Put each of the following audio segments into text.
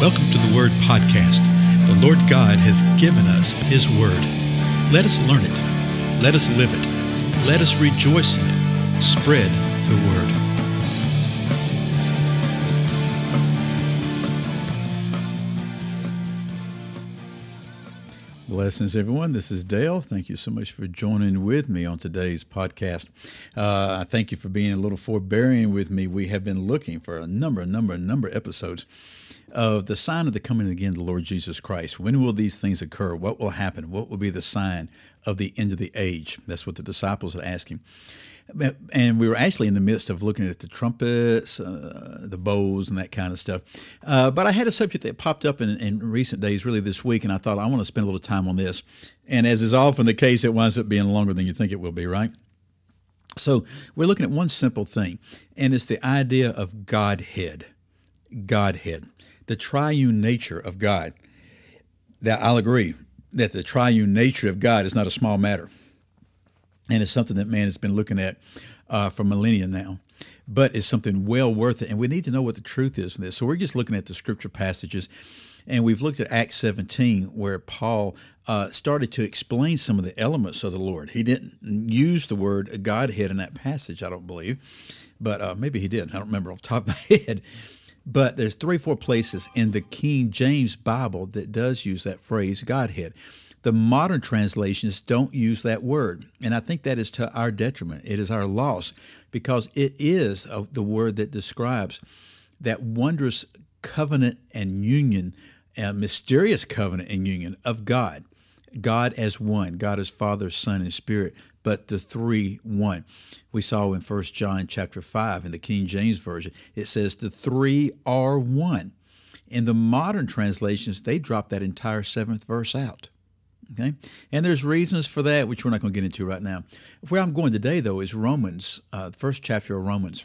Welcome to the Word Podcast. The Lord God has given us His Word. Let us learn it. Let us live it. Let us rejoice in it. Spread the Word. Blessings, everyone. This is Dale. Thank you so much for joining with me on today's podcast. Uh, thank you for being a little forbearing with me. We have been looking for a number, number, number of episodes of the sign of the coming again of the Lord Jesus Christ. When will these things occur? What will happen? What will be the sign of the end of the age? That's what the disciples are asking and we were actually in the midst of looking at the trumpets, uh, the bowls, and that kind of stuff. Uh, but I had a subject that popped up in, in, recent days, really this week, and I thought I want to spend a little time on this. And as is often the case, it winds up being longer than you think it will be, right? So we're looking at one simple thing, and it's the idea of Godhead. Godhead, the triune nature of God. That I'll agree that the triune nature of God is not a small matter and it's something that man has been looking at uh, for millennia now. But it's something well worth it, and we need to know what the truth is in this. So we're just looking at the scripture passages, and we've looked at Acts 17, where Paul uh, started to explain some of the elements of the Lord. He didn't use the word Godhead in that passage, I don't believe, but uh, maybe he did. I don't remember off the top of my head. But there's three, or four places in the King James Bible that does use that phrase Godhead. The modern translations don't use that word. And I think that is to our detriment. It is our loss because it is the word that describes that wondrous covenant and union, a mysterious covenant and union of God. God as one, God as Father, Son, and Spirit, but the three one. We saw in First John chapter 5 in the King James Version, it says the three are one. In the modern translations, they drop that entire seventh verse out. Okay, and there's reasons for that, which we're not going to get into right now. Where I'm going today, though, is Romans, uh, the first chapter of Romans,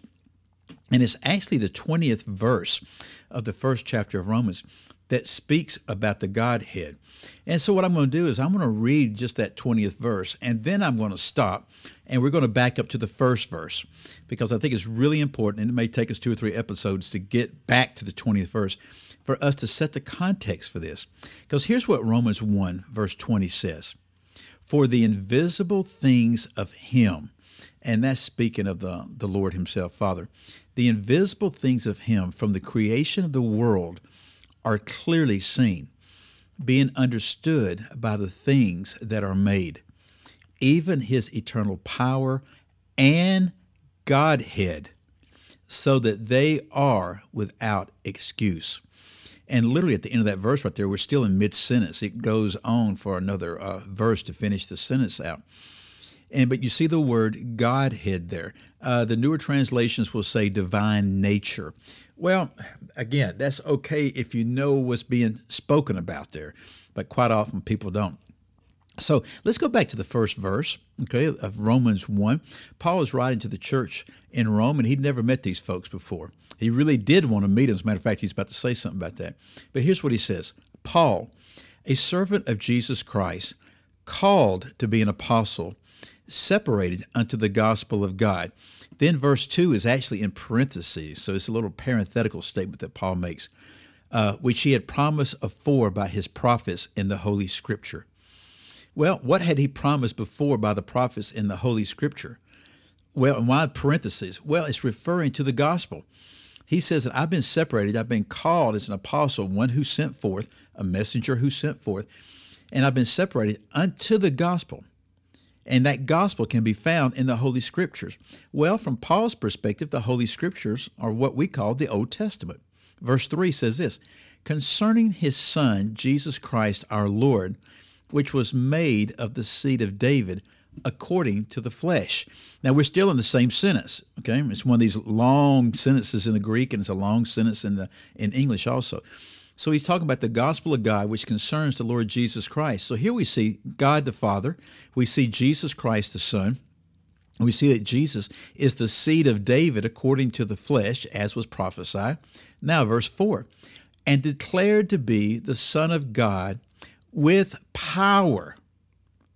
and it's actually the 20th verse of the first chapter of Romans that speaks about the Godhead. And so, what I'm going to do is I'm going to read just that 20th verse, and then I'm going to stop, and we're going to back up to the first verse because I think it's really important, and it may take us two or three episodes to get back to the 20th verse for us to set the context for this. Because here's what Romans 1, verse 20 says For the invisible things of Him, and that's speaking of the, the Lord Himself, Father, the invisible things of Him from the creation of the world are clearly seen, being understood by the things that are made, even His eternal power and Godhead, so that they are without excuse. And literally at the end of that verse right there, we're still in mid sentence. It goes on for another uh, verse to finish the sentence out. And but you see the word Godhead there. Uh, the newer translations will say divine nature. Well, again, that's okay if you know what's being spoken about there, but quite often people don't. So let's go back to the first verse, okay, of Romans 1. Paul is writing to the church in Rome, and he'd never met these folks before. He really did want to meet them. As a matter of fact, he's about to say something about that. But here's what he says Paul, a servant of Jesus Christ, called to be an apostle, separated unto the gospel of God. Then verse 2 is actually in parentheses, so it's a little parenthetical statement that Paul makes, uh, which he had promised afore by his prophets in the Holy Scripture. Well, what had he promised before by the prophets in the Holy Scripture? Well, and why parentheses? Well, it's referring to the gospel. He says that I've been separated, I've been called as an apostle, one who sent forth, a messenger who sent forth, and I've been separated unto the gospel. And that gospel can be found in the Holy Scriptures. Well, from Paul's perspective, the Holy Scriptures are what we call the Old Testament. Verse 3 says this Concerning his Son, Jesus Christ our Lord, which was made of the seed of David according to the flesh. Now we're still in the same sentence, okay? It's one of these long sentences in the Greek and it's a long sentence in the in English also. So he's talking about the gospel of God which concerns the Lord Jesus Christ. So here we see God the Father, we see Jesus Christ the Son. We see that Jesus is the seed of David according to the flesh, as was prophesied. Now, verse 4 and declared to be the Son of God with power.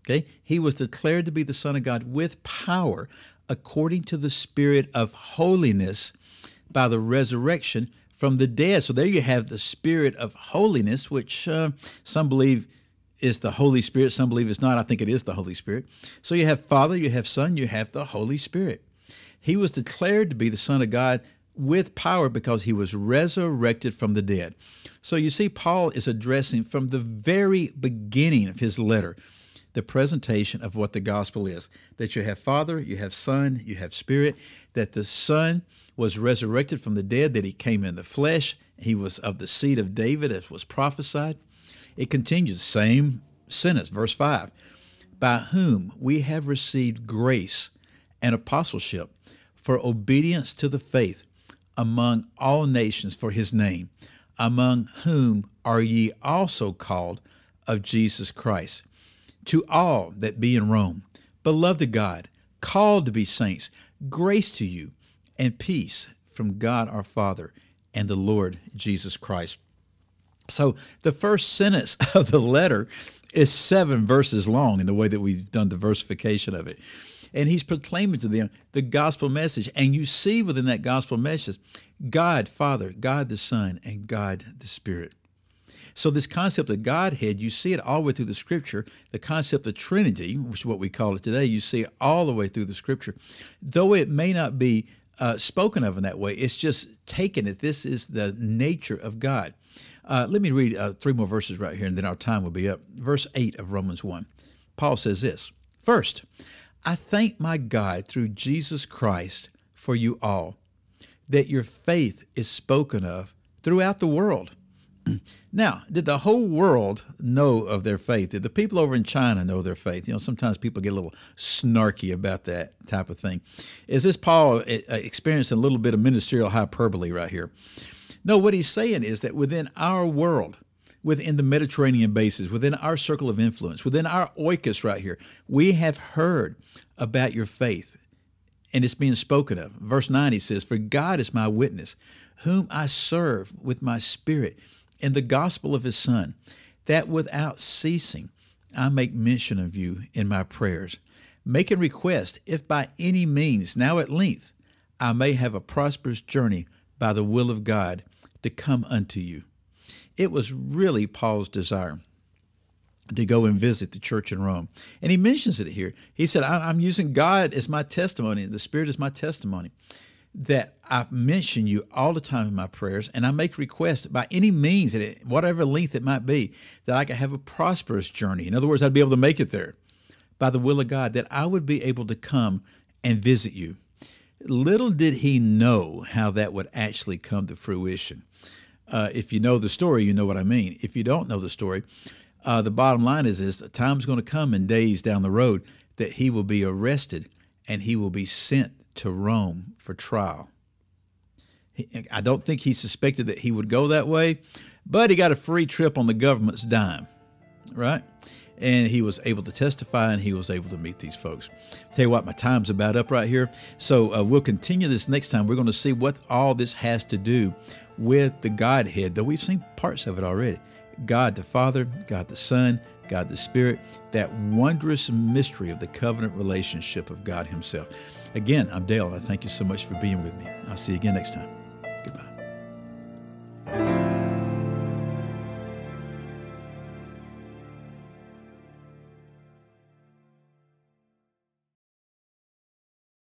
Okay? He was declared to be the Son of God with power according to the Spirit of holiness by the resurrection from the dead. So there you have the Spirit of holiness, which uh, some believe is the Holy Spirit, some believe it's not. I think it is the Holy Spirit. So you have Father, you have Son, you have the Holy Spirit. He was declared to be the Son of God with power because he was resurrected from the dead. So you see, Paul is addressing from the very beginning of his letter the presentation of what the gospel is that you have Father, you have Son, you have Spirit, that the Son was resurrected from the dead, that he came in the flesh, he was of the seed of David, as was prophesied. It continues, same sentence, verse 5 by whom we have received grace and apostleship for obedience to the faith among all nations for his name, among whom are ye also called of Jesus Christ. To all that be in Rome, beloved of God, called to be saints, grace to you and peace from God our Father and the Lord Jesus Christ. So the first sentence of the letter is seven verses long in the way that we've done the versification of it. And he's proclaiming to them the gospel message. And you see within that gospel message God, Father, God the Son, and God the Spirit. So, this concept of Godhead, you see it all the way through the scripture. The concept of Trinity, which is what we call it today, you see it all the way through the scripture. Though it may not be uh, spoken of in that way, it's just taken it. This is the nature of God. Uh, let me read uh, three more verses right here, and then our time will be up. Verse 8 of Romans 1. Paul says this First, I thank my God through Jesus Christ for you all, that your faith is spoken of throughout the world. now, did the whole world know of their faith? Did the people over in China know their faith? You know, sometimes people get a little snarky about that type of thing. Is this Paul uh, experiencing a little bit of ministerial hyperbole right here? No, what he's saying is that within our world, within the Mediterranean bases, within our circle of influence, within our oikos right here, we have heard about your faith and it's being spoken of. Verse 9 he says, For God is my witness, whom I serve with my spirit in the gospel of his Son, that without ceasing I make mention of you in my prayers, making request, if by any means, now at length, I may have a prosperous journey by the will of God to come unto you. It was really Paul's desire to go and visit the church in Rome. And he mentions it here. He said, I'm using God as my testimony, the Spirit is my testimony, that I mention you all the time in my prayers, and I make requests by any means, at whatever length it might be, that I can have a prosperous journey. In other words, I'd be able to make it there by the will of God, that I would be able to come and visit you. Little did he know how that would actually come to fruition. Uh, if you know the story, you know what I mean. If you don't know the story, uh, the bottom line is this: the time's going to come in days down the road that he will be arrested and he will be sent to Rome for trial. I don't think he suspected that he would go that way, but he got a free trip on the government's dime, right? and he was able to testify and he was able to meet these folks. Tell you what, my time's about up right here. So uh, we'll continue this next time. We're going to see what all this has to do with the Godhead, though we've seen parts of it already. God the Father, God the Son, God the Spirit, that wondrous mystery of the covenant relationship of God Himself. Again, I'm Dale, and I thank you so much for being with me. I'll see you again next time.